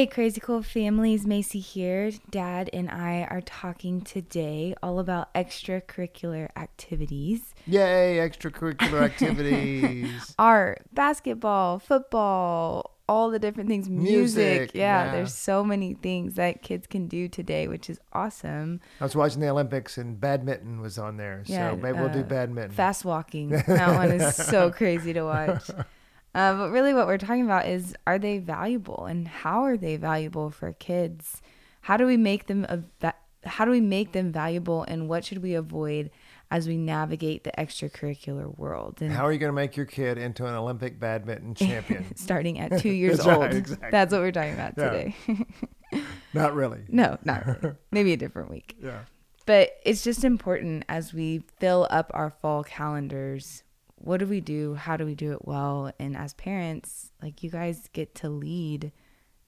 Hey, crazy cool families, Macy here. Dad and I are talking today all about extracurricular activities Yay, extracurricular activities. art, basketball, football, all the different things, music. Music, yeah, yeah. there's so many things that kids can do today, which is awesome. I was watching the Olympics and badminton was on there. Yeah, so maybe we'll do uh, badminton. Fast walking. That one is so crazy to watch. Uh, but really, what we're talking about is are they valuable and how are they valuable for kids? How do we make them a va- how do we make them valuable and what should we avoid as we navigate the extracurricular world? And How are you going to make your kid into an Olympic badminton champion? starting at two years That's old. right, exactly. That's what we're talking about Yeah. today. Not really. no, not really. Maybe a different week. Yeah. But it's just important as we fill up our fall calendars. What do we do? How do we do it well? And as parents, like you guys get to lead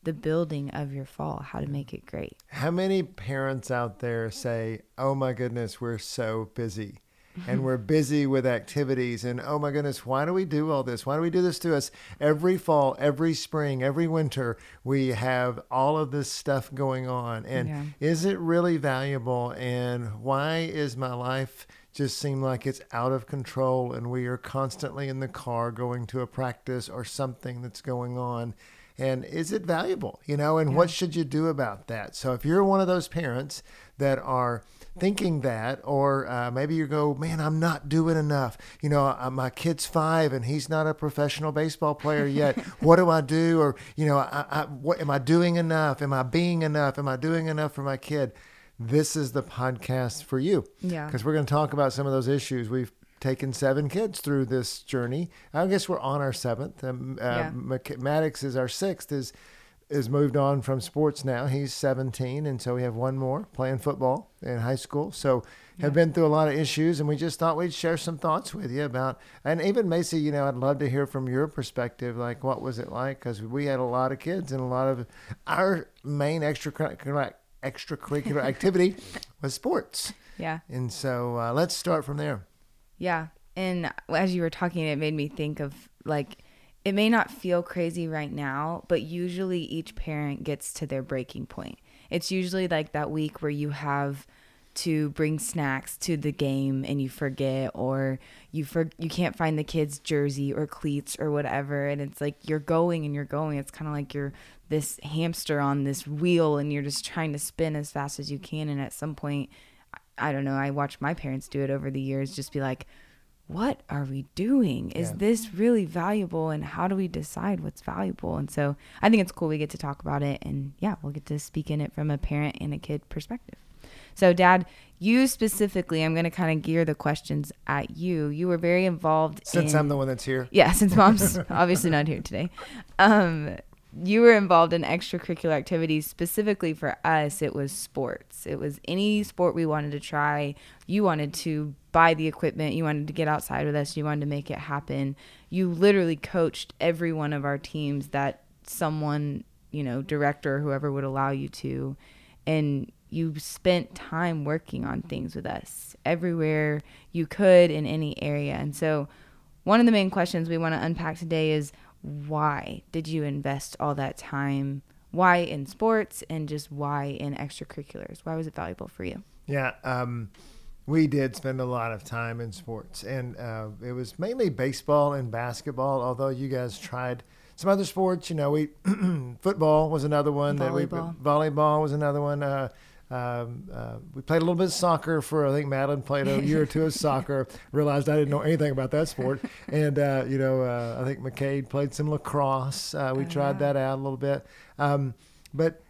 the building of your fall, how to make it great. How many parents out there say, "Oh my goodness, we're so busy." And we're busy with activities, and oh my goodness, why do we do all this? Why do we do this to us? Every fall, every spring, every winter, we have all of this stuff going on. And Yeah. is it really valuable? And why is my life just seem like it's out of control? And we are constantly in the car going to a practice or something that's going on. And is it valuable you know and what should you do about that? So if you're one of those parents that are thinking that or uh, maybe you go man i'm not doing enough. You know uh, my kid's five and he's not a professional baseball player yet. What do i do? Or you know I, I, what am i doing enough? Am i being enough? Am i doing enough for my kid this is the podcast for you Yeah. because we're going to talk about some of those issues we've taken seven kids through this journey i guess we're on our seventh um, uh, Yeah. Maddox is our sixth. Is is moved on from sports now. He's 17, and so we have one more playing football in high school. So have been through a lot of issues, and we just thought we'd share some thoughts with you about. And even Macy, you know, I'd love to hear from your perspective. Like, what was it like? Because we had a lot of kids, and a lot of our main extracurricular extracurricular activity was sports. Yeah. And so uh, let's start from there. Yeah. And as you were talking, it made me think of like, it may not feel crazy right now, but usually each parent gets to their breaking point. It's usually like that week where you have to bring snacks to the game and you forget or you for you can't find the kids jersey or cleats or whatever and it's like you're going and you're going it's kind of like you're this hamster on this wheel and you're just trying to spin as fast as you can and at some point I- I don't know I watched my parents do it over the years just be like what are we doing? Is Yeah. this really valuable? And how do we decide what's valuable? And so I think it's cool we get to talk about it. And yeah, we'll get to speak in it from a parent and a kid perspective. So, Dad, you specifically, I'm going to kind of gear the questions at you. You were very involved Since in. I'm the one that's here, Yeah, since mom's obviously not here today. Um, you were involved in extracurricular activities. Specifically for us, it was sports. It was any sport we wanted to try. You wanted to buy the equipment. You wanted to get outside with us. You wanted to make it happen. You literally coached every one of our teams that someone, you know, director or whoever would allow you to. And you spent time working on things with us everywhere you could in any area. And so, one of the main questions we want to unpack today is why did you invest all that time? Why in sports and just why in extracurriculars? Why was it valuable for you? Yeah, um, we did spend a lot of time in sports, and uh, it was mainly baseball and basketball. Although you guys tried some other sports, you know, we football was another one that we Volleyball. volleyball was another one. Uh, um, uh, we played a little bit of soccer for I think Madeline played a year or two of soccer. Realized I didn't know anything about that sport, and uh, you know uh, I think McCade played some lacrosse. Uh, we Oh, tried that out a little bit, um, but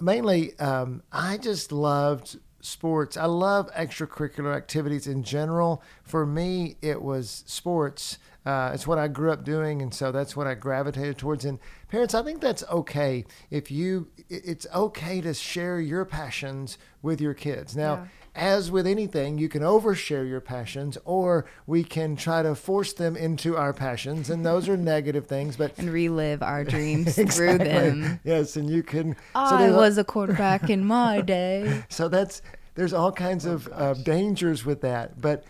mainly um, I just loved sports. I love extracurricular activities in general. For me, it was sports. Uh, it's what I grew up doing, and so that's what I gravitated towards. And parents, I think that's okay. If you, it's okay to share your passions with your kids. Now, Yeah. as with anything, you can overshare your passions, or we can try to force them into our passions, and those are negative things. But and relive our dreams through them. Yes, and you can. I was a quarterback in my day. so that's there's all kinds of uh, dangers with that, but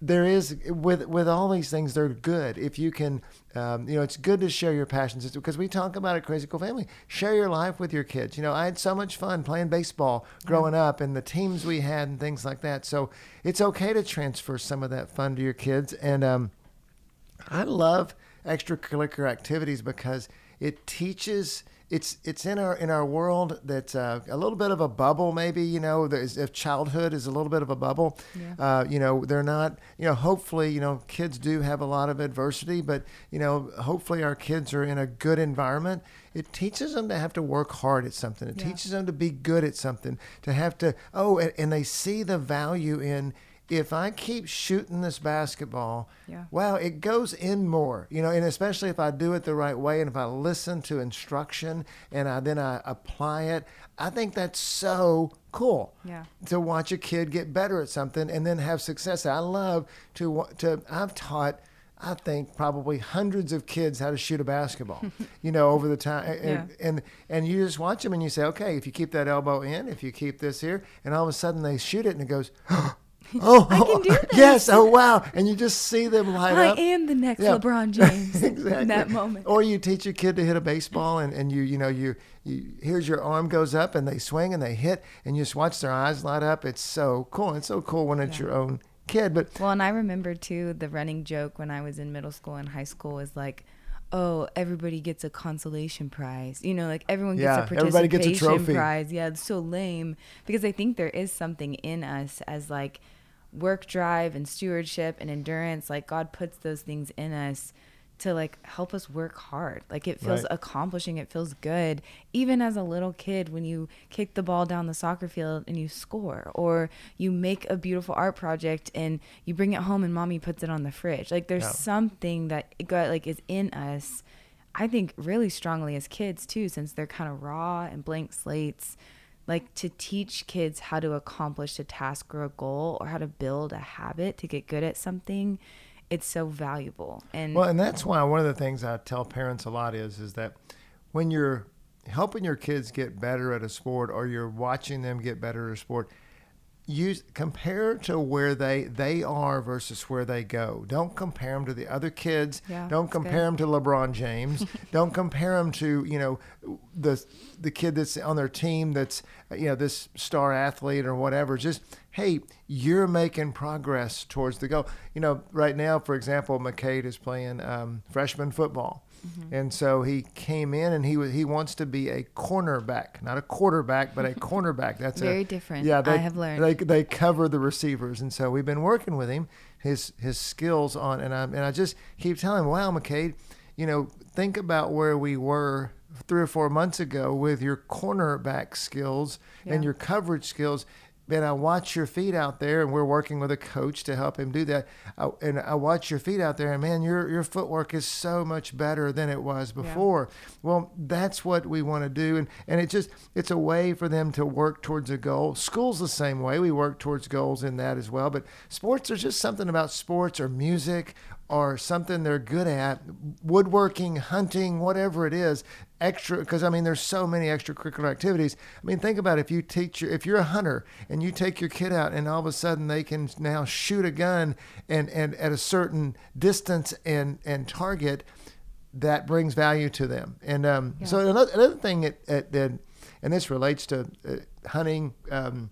there is with with all these things they're good if you can um, you know it's good to share your passions. It's because we talk about it crazy cool family. Share your life with your kids. You know i had so much fun playing baseball growing up and the teams we had and things like that. So it's okay to transfer some of that fun to your kids. And um, I love extracurricular activities because it teaches. It's it's in our in our world that's uh, a little bit of a bubble. Maybe you know, there's, if childhood is a little bit of a bubble. Uh, you know, they're not. You know, hopefully, you know, kids do have a lot of adversity, but you know, hopefully, our kids are in a good environment. It teaches them to have to work hard at something. It Yeah. teaches them to be good at something. To have to oh, and, and they see the value in. If I keep shooting this basketball, Yeah. wow, it goes in more, you know, and especially if I do it the right way and if I listen to instruction and I then I apply it, I think that's so cool. Yeah. To watch a kid get better at something and then have success. I love to to I've taught I think probably hundreds of kids how to shoot a basketball, you know, over the time, and, Yeah. and and you just watch them and you say, okay, if you keep that elbow in, if you keep this here, and all of a sudden they shoot it and it goes, oh, oh, I can do this. yes, oh wow, and you just see them light I up. am the next Yeah. LeBron James exactly. in that moment. Or you teach your kid to hit a baseball, and, and you you know you, you here's your arm goes up, and they swing and they hit, and you just watch their eyes light up. It's so cool. It's so cool when it's Yeah. your own kid. But Well, and I remember too the running joke when I was in middle school and high school is like, oh, everybody gets a consolation prize. You know, like everyone gets Yeah, a everybody gets a trophy. prize. Yeah, it's so lame because I think there is something in us as like work drive and stewardship and endurance. Like God puts those things in us to like help us work hard. Like it feels Right. accomplishing. It feels good. Even as a little kid, when you kick the ball down the soccer field and you score, or you make a beautiful art project and you bring it home and mommy puts it on the fridge. Like there's Yeah. something that got like is in us. I think really strongly as kids too, since they're kind of raw and blank slates. Like to teach kids how to accomplish a task or a goal, or how to build a habit to get good at something. It's so valuable. And Well, and that's why one of the things I tell parents a lot is is that when you're helping your kids get better at a sport or you're watching them get better at a sport, use compare to where they they are versus where they go. Don't compare them to the other kids. Yeah, Don't compare good. them to LeBron James. Don't compare them to you know the the kid that's on their team that's you know this star athlete or whatever. Just hey, you're making progress towards the goal. You know, right now, for example, McCade is playing um, freshman football. Mm-hmm. And so he came in and he was he wants to be a cornerback, not a quarterback, but a cornerback. That's a- Very different. Yeah, they, I have learned. They, they cover the receivers, and so we've been working with him, his his skills on, and I and I just keep telling him, wow, McCade, you know, think about where we were three or four months ago with your cornerback skills and your coverage skills. Man, I watch your feet out there, and we're working with a coach to help him do that. I, and I watch your feet out there, and man, your your footwork is so much better than it was before. Well, that's what we want to do, and and it just it's a way for them to work towards a goal. School's the same way; we work towards goals in that as well. But sports, there's just something about sports or music or something they're good at, woodworking, hunting, whatever it is. Extra, because I mean, there's so many extracurricular activities. I mean, think about if you teach your, if you're a hunter and you take your kid out, and all of a sudden they can now shoot a gun and and at a certain distance and and target that brings value to them. And um, so another, another thing that, that, and this relates to uh, hunting, um,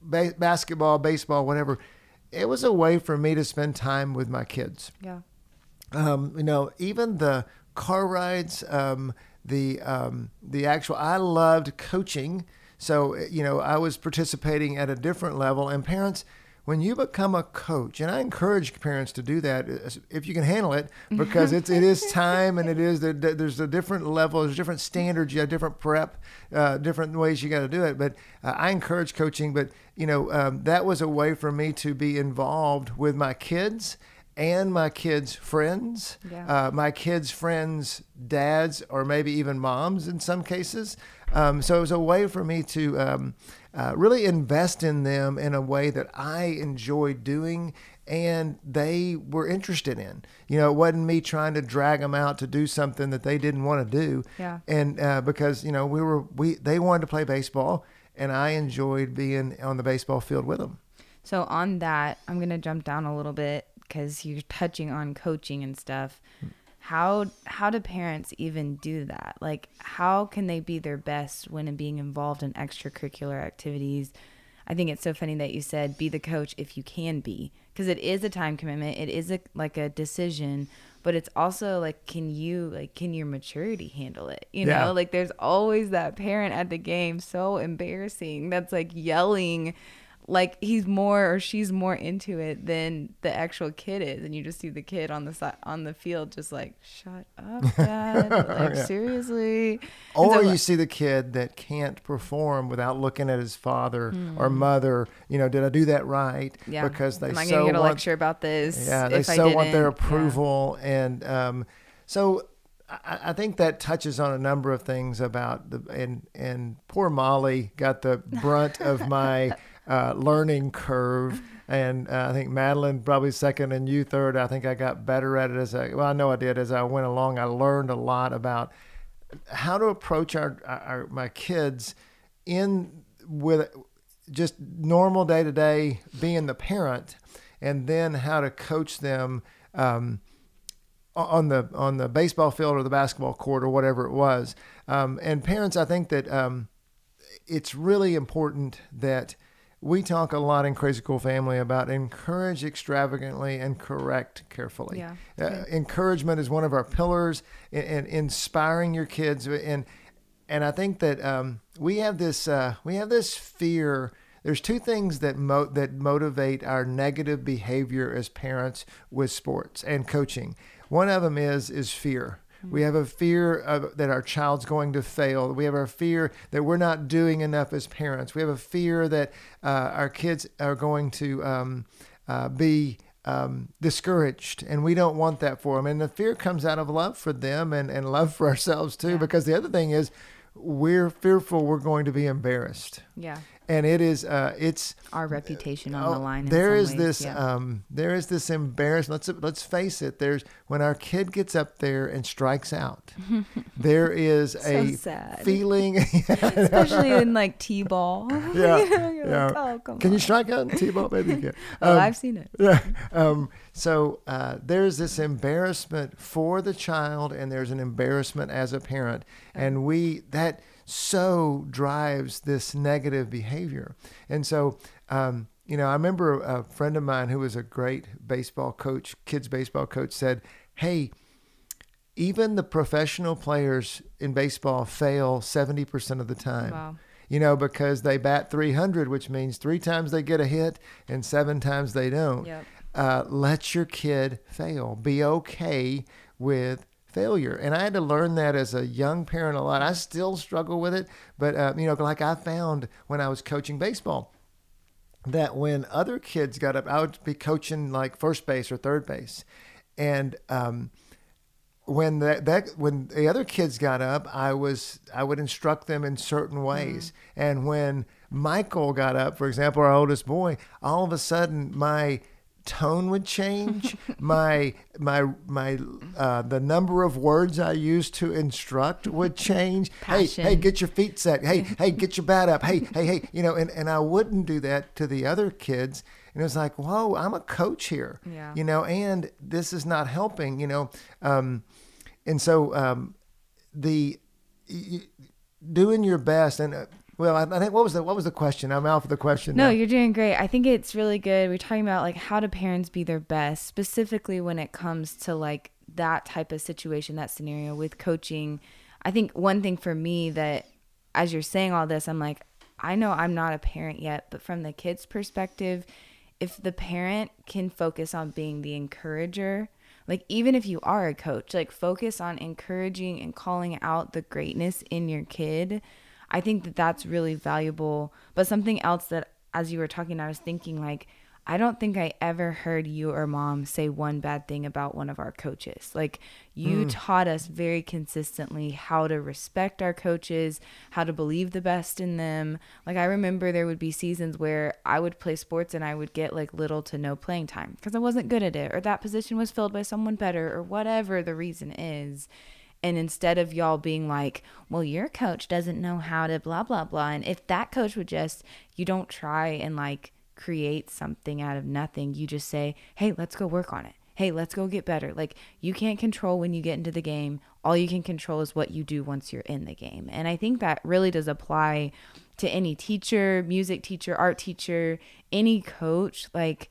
ba- basketball, baseball, whatever. It was a way for me to spend time with my kids. yeah. Um, you know, even the car rides, um, the um, the actual. I loved coaching, so you know, I was participating at a different level. And parents, when you become a coach, and I encourage parents to do that uh, if you can handle it, because it's it is time and it is there's a different level, there's different standards, you have different prep, uh, different ways you got to do it. But uh, I encourage coaching, but you know um, that was a way for me to be involved with my kids and my kids' friends, yeah. uh, my kids' friends' dads, or maybe even moms in some cases. Um, so it was a way for me to um, uh, really invest in them in a way that I enjoyed doing and they were interested in. You know, it wasn't me trying to drag them out to do something that they didn't want to do. Yeah. And uh, because you know we were we they wanted to play baseball, and I enjoyed being on the baseball field with them. So on that, I'm gonna jump down a little bit because you're touching on coaching and stuff. How how do parents even do that? Like how can they be their best when being involved in extracurricular activities? I think it's so funny that you said be the coach if you can be because it is a time commitment. It is a like a decision, but it's also like can you like can your maturity handle it? You know, like there's always that parent at the game so embarrassing that's like yelling like he's more or she's more into it than the actual kid is. And you just see the kid on the side on the field just like shut up dad. Like yeah. seriously. Or so, you see the kid that can't perform without looking at his father mm. or mother you know did i do that right? Yeah. Because they Am I so gonna get a want, lecture about this yeah they so want their approval yeah. and um so I, think that touches on a number of things about the and and poor Molly got the brunt of my uh, learning curve. And uh, I think Madeline probably second and you third. I think I got better at it as I well. I know I did as I went along. I learned a lot about how to approach our, our my kids in with just normal day to day being the parent, and then how to coach them. Um, on the on the baseball field or the basketball court or whatever it was. Um, and parents, I think that um, it's really important that we talk a lot in Crazy Cool Family about encourage extravagantly and correct carefully. Yeah, uh, encouragement is one of our pillars, and, inspiring your kids, and and I think that um, we have this uh, we have this fear. There's two things that mo- that motivate our negative behavior as parents with sports and coaching. One of them is is fear. We have a fear of, that our child's going to fail. We have a fear that we're not doing enough as parents. We have a fear that uh, our kids are going to um, uh, be um, discouraged, and we don't want that for them. And the fear comes out of love for them and, and love for ourselves too, yeah. because the other thing is we're fearful we're going to be embarrassed. Yeah and it is uh, it's our reputation on the oh, line. There is ways, this yeah. um, there is this embarrassment. Let's let's face it. There's when our kid gets up there and strikes out, there is so a sad. feeling, especially in like t-ball. Yeah, yeah. Like, oh, come Can on. you strike out in t-ball? Maybe you can. oh, um, I've seen it. Yeah. Um, so uh, there's this embarrassment for the child, and there's an embarrassment as a parent, and we that so drives this negative behavior. And so, um, you know, I remember a friend of mine who was a great baseball coach, kids baseball coach, said, Hey, even the professional players in baseball fail 70% of the time. Wow. You know, because they bat 300, which means three times they get a hit and seven times they don't. Yep. Uh, let your kid fail. Be okay with failure. And I had to learn that as a young parent a lot. I still struggle with it, but uh, you know, like I found when I was coaching baseball, that when other kids got up, I would be coaching like first base or third base, and um, when that, that when the other kids got up, I was I would instruct them in certain ways, mm-hmm. and when Michael got up, for example, our oldest boy, all of a sudden my tone would change. My my my uh, the number of words i used to instruct would change. Passion. hey hey get your feet set. Hey hey get your bat up. Hey hey hey you know and, and i wouldn't do that to the other kids. And it was like whoa i'm a coach here yeah. you know and this is not helping you know um, and so um, the doing your best and uh, well, I think what was the what was the question? I'm out for the question. No, now. you're doing great. I think it's really good. We're talking about like how do parents be their best, specifically when it comes to like that type of situation, that scenario with coaching. I think one thing for me that as you're saying all this, I'm like, I know I'm not a parent yet, but from the kids' perspective, if the parent can focus on being the encourager, like even if you are a coach, like focus on encouraging and calling out the greatness in your kid. I think that that's really valuable. But something else that as you were talking, I was thinking like I don't think I ever heard you or mom say one bad thing about one of our coaches. Like you mm. taught us very consistently how to respect our coaches, how to believe the best in them. Like I remember there would be seasons where I would play sports and I would get like little to no playing time because I wasn't good at it or that position was filled by someone better or whatever the reason is. And instead of y'all being like, well, your coach doesn't know how to blah, blah, blah. And if that coach would just, you don't try and like create something out of nothing. You just say, hey, let's go work on it. Hey, let's go get better. Like, you can't control when you get into the game. All you can control is what you do once you're in the game. And I think that really does apply to any teacher, music teacher, art teacher, any coach. Like,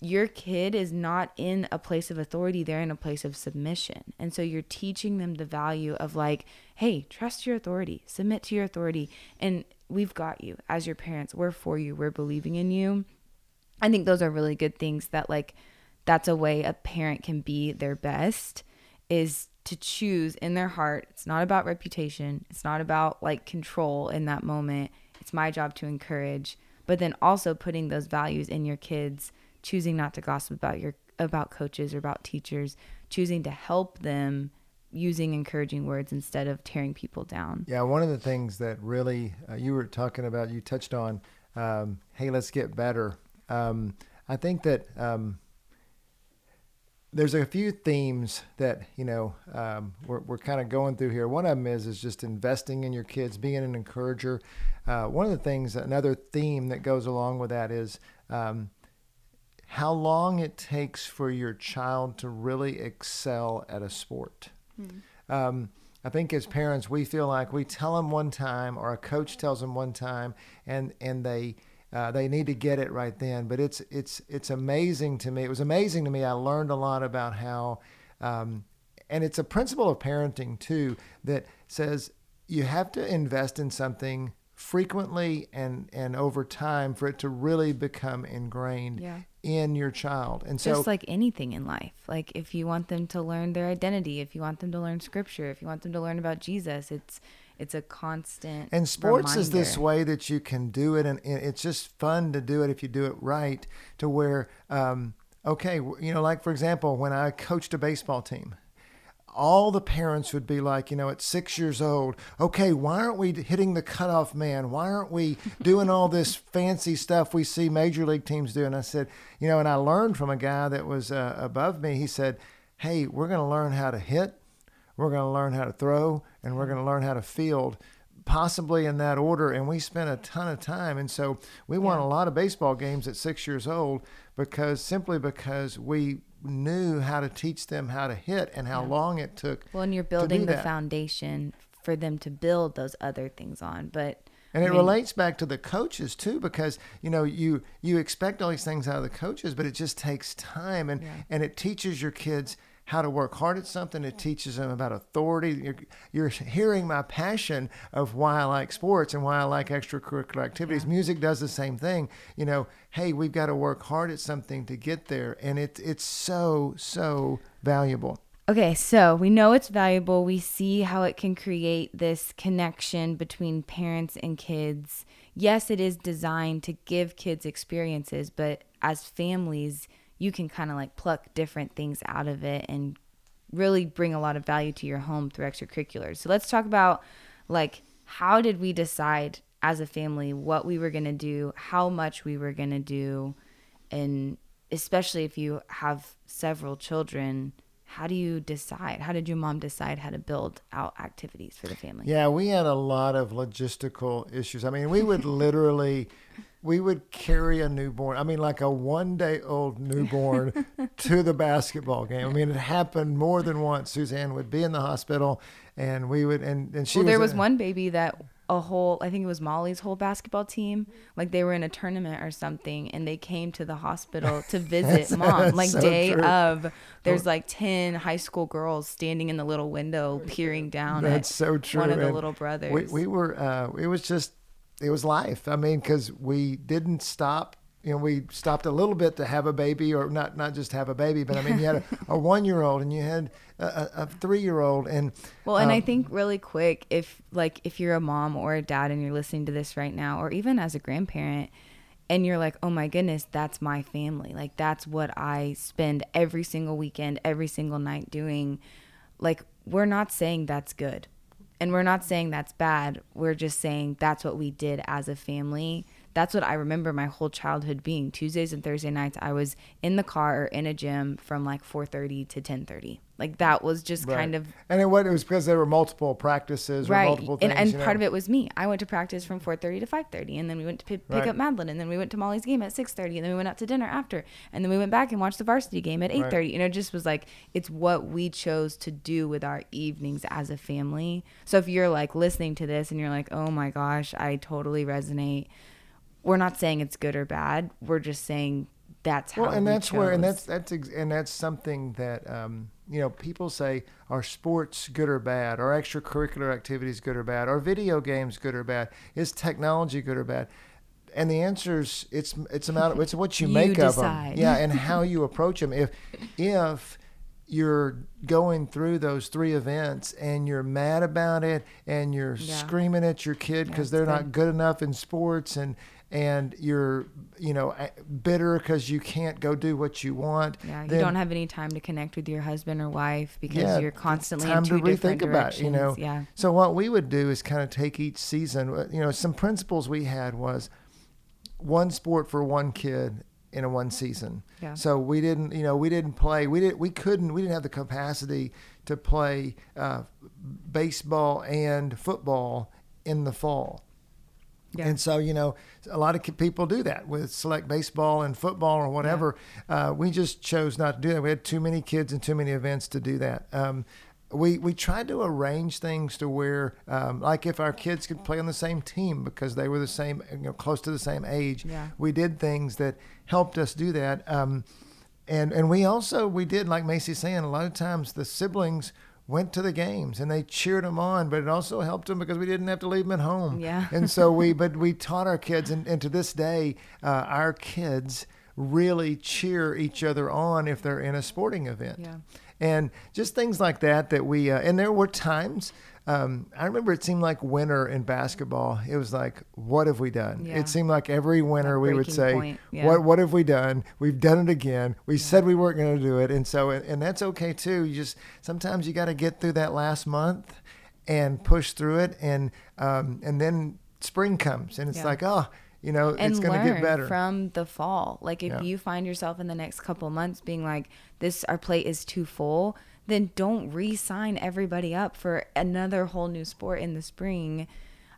your kid is not in a place of authority, they're in a place of submission. And so you're teaching them the value of, like, hey, trust your authority, submit to your authority. And we've got you as your parents. We're for you. We're believing in you. I think those are really good things that like that's a way a parent can be their best is to choose in their heart. It's not about reputation. It's not about like control in that moment. It's my job to encourage, but then also putting those values in your kids, choosing not to gossip about your about coaches or about teachers, choosing to help them using encouraging words instead of tearing people down. Yeah, one of the things that really uh, you were talking about, you touched on, um, hey, let's get better. Um, I think that um, there's a few themes that you know um, we're, we're kind of going through here. One of them is is just investing in your kids, being an encourager. Uh, one of the things, another theme that goes along with that is um, how long it takes for your child to really excel at a sport. Hmm. Um, I think as parents, we feel like we tell them one time, or a coach tells them one time, and and they uh, they need to get it right then. But it's it's it's amazing to me. It was amazing to me. I learned a lot about how, um, and it's a principle of parenting too that says you have to invest in something frequently and and over time for it to really become ingrained yeah. In your child and so just like anything in life like if you want them to learn their identity if you want them to learn scripture if you want them to learn about jesus it's it's a constant and sports reminder. is this way that you can do it and it's just fun to do it if you do it right to where um, okay you know like for example when i coached a baseball team all the parents would be like, you know, at six years old, okay, why aren't we hitting the cutoff man? Why aren't we doing all this fancy stuff we see major league teams do? And I said, you know, and I learned from a guy that was uh, above me. He said, hey, we're going to learn how to hit, we're going to learn how to throw, and we're going to learn how to field possibly in that order. And we spent a ton of time. And so we won a lot of baseball games at six years old because simply because we knew how to teach them how to hit and how yeah. long it took. Well, and you're building the that. foundation for them to build those other things on. But and it I mean, relates back to the coaches too, because you know you you expect all these things out of the coaches, but it just takes time, and yeah. and it teaches your kids how to work hard at something. It teaches them about authority. You're, you're hearing my passion of why I like sports and why I like extracurricular activities. Yeah. Music does the same thing. You know, hey, we've got to work hard at something to get there, and it, it's so so valuable. Okay, so we know it's valuable. We see how it can create this connection between parents and kids. Yes, it is designed to give kids experiences, but as families, you can kind of like pluck different things out of it and really bring a lot of value to your home through extracurriculars. So let's talk about like how did we decide as a family what we were going to do, how much we were going to do, and especially if you have several children, how do you decide? How did your mom decide how to build out activities for the family? Yeah, we had a lot of logistical issues. I mean, we would literally we would carry a newborn, I mean, like a one day old newborn to the basketball game. I mean, it happened more than once. Suzanne would be in the hospital and we would, and, and she well, was, there was one baby that a whole, I think it was Molly's whole basketball team. Like they were in a tournament or something and they came to the hospital to visit mom. Like so day true. of, there's like 10 high school girls standing in the little window peering down That's so true. one of the little brothers. We, we were, uh, it was just, it was life. I mean, because we didn't stop you know, we stopped a little bit to have a baby, or not not just have a baby, but I mean, you had a, a one year old and you had a, a, three year old, and Well, and I um, think really quick, if like if you're a mom or a dad and you're listening to this right now, or even as a grandparent, and you're like, oh my goodness, that's my family. Like that's what I spend every single weekend, every single night doing. Like we're not saying that's good, and we're not saying that's bad. We're just saying that's what we did as a family. That's what I remember my whole childhood being. Tuesdays and Thursday nights, I was in the car or in a gym from like 4:30 to 10:30. Like that was just kind of and it, was- it was because there were multiple practices, or right multiple things, and, and part know. of it was me i went to practice from 4.30 to 5.30 and then we went to pick, pick Right. up madeline and then we went to molly's game at 6.30 and then we went out to dinner after and then we went back and watched the varsity game at 8.30 Right. you know it just was like it's what we chose to do with our evenings as a family so if you're like listening to this and you're like oh my gosh i totally resonate we're not saying it's good or bad we're just saying that's how Well, and we that's where, and that's that's ex- and that's something that um, you know people say are sports good or bad, are extracurricular activities good or bad, are video games good or bad, is technology good or bad? And the answer is it's it's about it's what you, You make of them, yeah, and how you approach them. If if you're going through those three events and you're mad about it and you're Yeah. screaming at your kid because it's they're good. not good enough in sports and and you're you know bitter because you can't go do what you want yeah, you then don't have any time to connect with your husband or wife because yeah, you're constantly time in two to different rethink about it, you know. Yeah. so what we would do is kind of take each season uh, you know some principles we had was one sport for one kid in a one season Yeah. so we didn't you know we didn't play we didn't we couldn't we didn't have the capacity to play uh, baseball and football in the fall Yeah. and so, you know, a lot of people do that with select baseball and football or whatever. Uh, we just chose not to do that. We had too many kids and too many events to do that. Um, we, we tried to arrange things to where, um, like if our kids could play on the same team because they were the same, you know, close to the same age, Yeah. we did things that helped us do that. Um, and and we also we did like Macy's saying a lot of times the siblings went to the games and they cheered them on, but it also helped them because we didn't have to leave them at home. Yeah. And so we, but we taught our kids, and, and to this day, uh, our kids really cheer each other on if they're in a sporting event. Yeah. And just things like that that we, uh, and there were times. Um, I remember it seemed like winter in basketball. It was like, what have we done? Yeah. It seemed like every winter we would say, yeah. what what have we done? We've done it again. We said we weren't going to do it, and so and, and that's okay too. You just sometimes you got to get through that last month and push through it, and um, and then spring comes, and it's Yeah. like oh, you know, and it's going to get better. from the fall. Like if Yeah. you find yourself in the next couple months being like, "This our plate is too full," then don't re-sign everybody up for another whole new sport in the spring.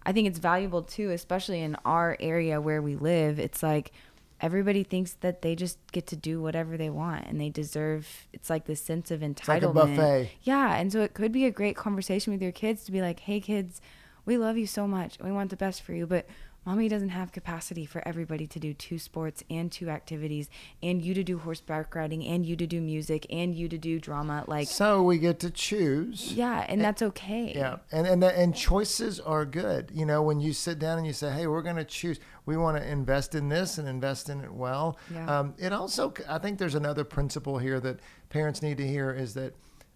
I think it's valuable too, especially in our area where we live. It's like everybody thinks that they just get to do whatever they want and they deserve. It's like this sense of entitlement. like a buffet. Yeah, and so it could be a great conversation with your kids to be like, "Hey kids, we love you so much. We want the best for you, but mommy doesn't have capacity for everybody to do two sports and two activities and you to do horseback riding and you to do music and you to do drama like so we get to choose. yeah, and that's okay. Yeah, and and and choices are good. You know, when you sit down and you say, "Hey, we're going to choose. We want to invest in this and invest in it well." Yeah. Um, it also, I think, there's another principle here that parents need to hear is that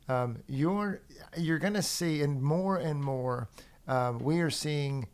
um, you're you're going to see, and more and more, um, we are seeing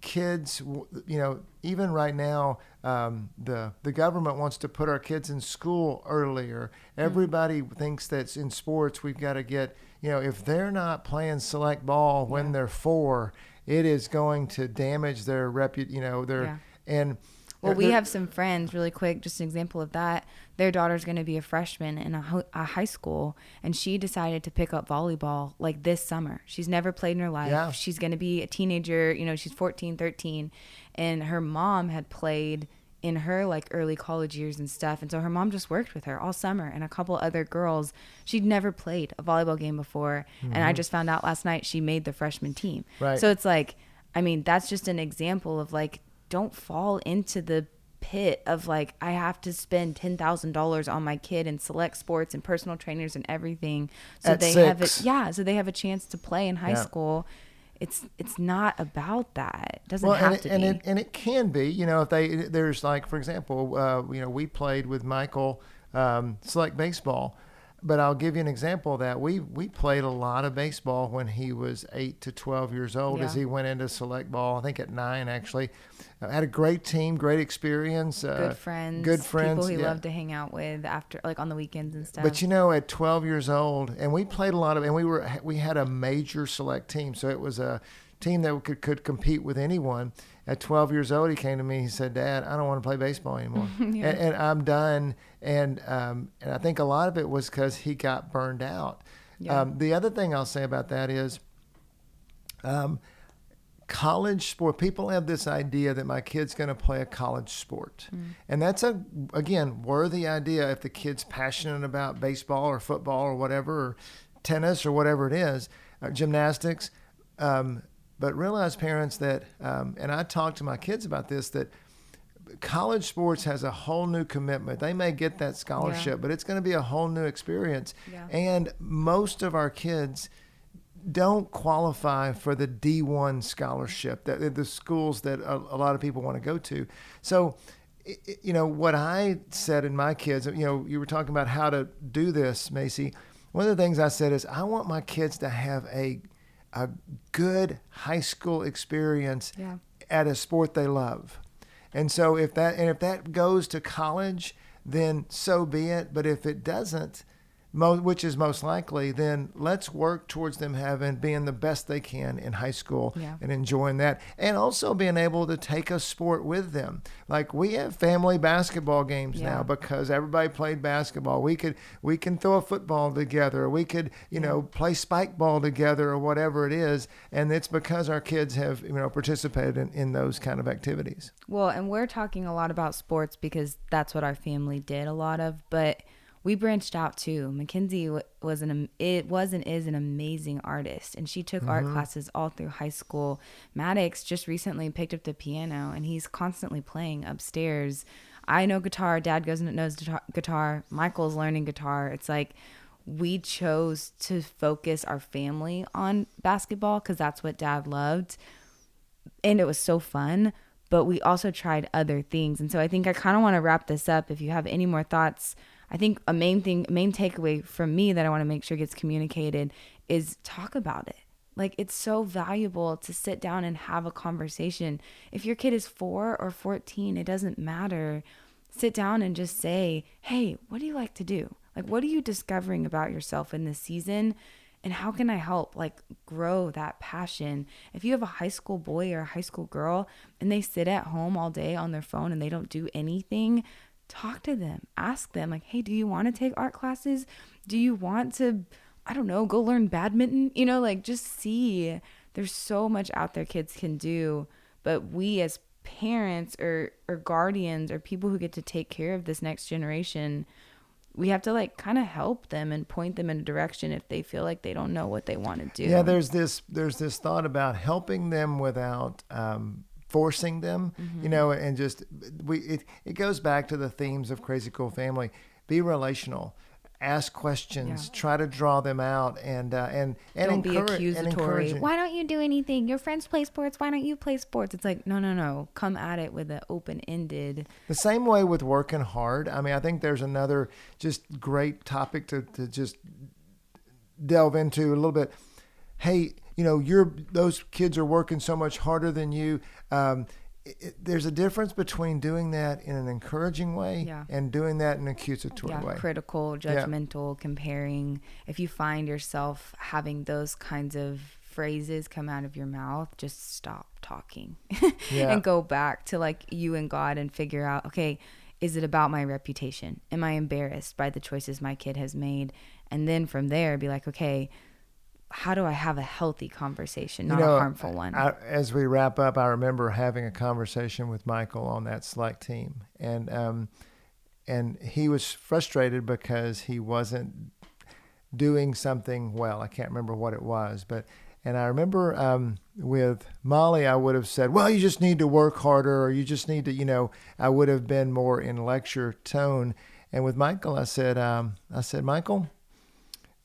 kids you know even right now um, the the government wants to put our kids in school earlier everybody thinks that in sports we've got to get you know if they're not playing select ball when Yeah. they're four it is going to damage their repu you know their Yeah. and Well, we have some friends, really quick, just an example of that. Their daughter's going to be a freshman in a, ho- a high school, and she decided to pick up volleyball like this summer. She's never played in her life. Yeah. She's going to be a teenager, you know, she's 14, 13, and her mom had played in her like early college years and stuff. And so her mom just worked with her all summer and a couple other girls. She'd never played a volleyball game before. And I just found out last night she made the freshman team. Mm-hmm. Right. So it's like, I mean, that's just an example of like, don't fall into the pit of like, I have to spend $10,000 on my kid and select sports and personal trainers and everything. So At they have six. it. Yeah. So they have a chance to play in high Yeah. school. it's it's not about that. It doesn't well, have and it, to and be. it and it can be. You know, if they there's like for example, uh, you know, we played with Michael um, select baseball, but I'll give you an example of that. We we played a lot of baseball when he was eight to twelve years old. As he went into select ball, I think at nine actually, uh, had a great team, great experience, uh, good friends, good friends. people he yeah. loved to hang out with after, like on the weekends and stuff. But you know, at 12 years old, and we played a lot of, and we were we had a major select team, so it was a team that could could compete with anyone. At 12 years old, he came to me. He said, "Dad, I don't want to play baseball anymore, and, and I'm done." And um, and I think a lot of it was because he got burned out. Yeah. Um, the other thing I'll say about that is, um, college sport people have this idea that my kid's going to play a college sport and that's a again worthy idea if the kid's passionate about baseball or football or whatever or tennis or whatever it is uh, gymnastics um, but realize parents that um, and i talk to my kids about this that college sports has a whole new commitment. They may get that scholarship, but it's going to be a whole new experience. Yeah. And most of our kids don't qualify for the D1 scholarship that the schools that a, a lot of people want to go to. So, you know, what I said in my kids, you know, you were talking about how to do this, Macy. One of the things I said is I want my kids to have a a good high school experience Yeah. at a sport they love. And so if that and if that goes to college, then so be it. But if it doesn't, mo- which is most likely, then let's work towards them having being the best they can in high school Yeah. and enjoying that, and also being able to take a sport with them. Like we have family basketball games Yeah. now because everybody played basketball. We could we can throw a football together. We could you know play spike ball together or whatever it is, and it's because our kids have you know participated in, in those kind of activities. Well, and we're talking a lot about sports because that's what our family did a lot of, but we branched out too. Mackenzie was an it was and is an amazing artist, and she took art mm-hmm. classes all through high school. Maddox just recently picked up the piano, and he's constantly playing upstairs. I know guitar. Dad goes and knows guitar- guitar. Michael's learning guitar. It's like we chose to focus our family on basketball because that's what Dad loved and it was so fun but we also tried other things and so i think i kind of want to wrap this up if you have any more thoughts i think a main thing main takeaway from me that i want to make sure gets communicated is talk about it. Like it's so valuable to sit down and have a conversation. If your kid is 4 or 14 it doesn't matter. Sit down and just say hey what do you like to do? Like what are you discovering about yourself in this season? And how can I help like grow that passion? If you have a high school boy or a high school girl and they sit at home all day on their phone and they don't do anything, talk to them. Ask them like, "Hey, do you want to take art classes? Do you want to I don't know, go learn badminton?" You know, like just see there's so much out there kids can do, but we as parents or or guardians or people who get to take care of this next generation we have to like kind of help them and point them in a direction if they feel like they don't know what they want to do. Yeah, there's this there's this thought about helping them without um, forcing them, Mm-hmm. you know, and just we it, it goes back to the themes of Crazy Cool Family. Be relational, ask questions, Yeah. try to draw them out, and uh, and and don't be encourage- and accusatory. encourage- Why don't you do anything? Your friends play sports. Why don't you play sports? It's like no, no, no. Come at it with an open-ended. The same way with working hard. I mean, I think there's another just great topic to, to just delve into a little bit. Hey, you know, you're those kids are working so much harder than you. Um, it, there's a difference between doing that in an encouraging way Yeah. and doing that in an accusatory Yeah, way. critical, Yeah. judgmental, comparing. If you find yourself having those kinds of phrases come out of your mouth, just stop talking Yeah. and go back to like you and God and figure out, okay, is it about my reputation? Am I embarrassed by the choices my kid has made? And then from there, be like, okay, how do I have a healthy conversation, not a harmful one? I, as we wrap up, I remember having a conversation with Michael on that select team, and um, and he was frustrated because he wasn't doing something well. I can't remember what it was, but and I remember um, with Molly, I would have said, "Well, you just need to work harder, or you just need to, you know." I would have been more in lecture tone, and with Michael, I said, um, "I said, Michael."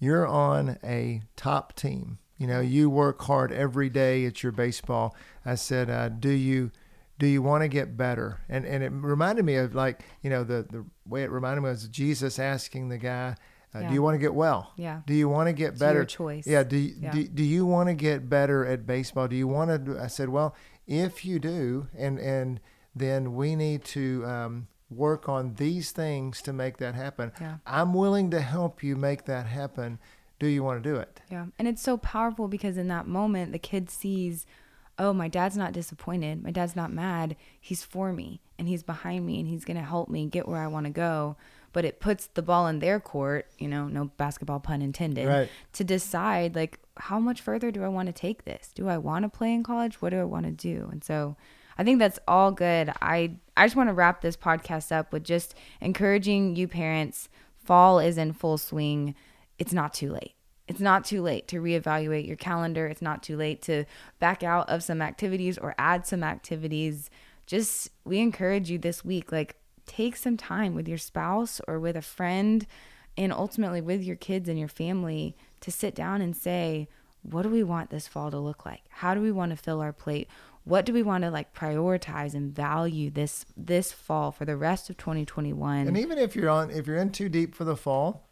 You're on a top team. You know, you work hard every day at your baseball. I said, uh, do you do you want to get better? And and it reminded me of like you know the the way it reminded me was Jesus asking the guy. Uh, Yeah. Do you want to get well? Yeah. Do you want to get It's better? your choice. Yeah. Do you, Yeah. Do, do you want to get better at baseball? Do you want to? do- I said, well, if you do, and and then we need to um, work on these things to make that happen. Yeah. I'm willing to help you make that happen. Do you want to do it? Yeah. And it's so powerful because in that moment, the kid sees, oh, my dad's not disappointed. My dad's not mad. He's for me and he's behind me and he's going to help me get where I want to go. But it puts the ball in their court, you know, no basketball pun intended, Right. to decide, like, how much further do I want to take this? Do I want to play in college? What do I want to do? And so I think that's all good. I, I just want to wrap this podcast up with just encouraging you parents. Fall is in full swing. It's not too late. It's not too late to reevaluate your calendar. It's not too late to back out of some activities or add some activities. Just we encourage you this week like take some time with your spouse or with a friend and ultimately with your kids and your family to sit down and say, what do we want this fall to look like? How do we want to fill our plate? What do we want to like prioritize and value this this fall for the rest of 2021? And even if you're on, if you're in too deep for the fall,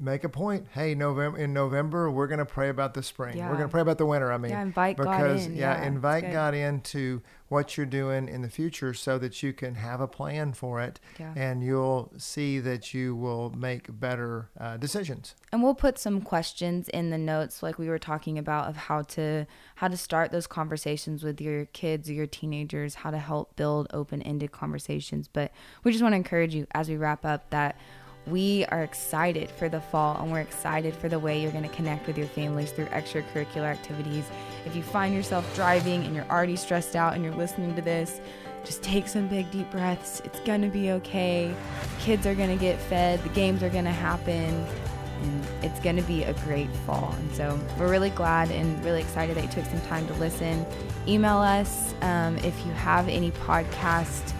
make a point. Hey, November in November, we're going to pray about the spring. Yeah. We're going to pray about the winter. I mean, Yeah, invite God because in. yeah, Yeah, invite. God into what you're doing in the future, so that you can have a plan for it, Yeah. and you'll see that you will make better uh, decisions. and we'll put some questions in the notes like we were talking about of how to how to start those conversations with your kids or your teenagers how to help build open-ended conversations but we just want to encourage you as we wrap up that we are excited for the fall and we're excited for the way you're going to connect with your families through extracurricular activities. If you find yourself driving and you're already stressed out and you're listening to this just take some big deep breaths. It's going to be okay. Kids are going to get fed. The games are going to happen. And it's going to be a great fall. And so we're really glad and really excited that you took some time to listen. Email us um, if you have any podcast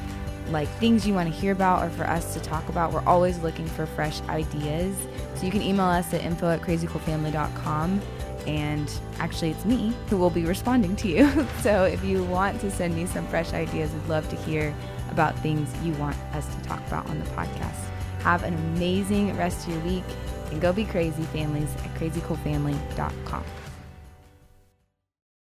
like things you want to hear about or for us to talk about. We're always looking for fresh ideas. So you can email us at info at crazycoolfamily.com. And actually, it's me who will be responding to you. so if you want to send me some fresh ideas, we'd love to hear about things you want us to talk about on the podcast. Have an amazing rest of your week and go be crazy families at crazycoolfamily.com.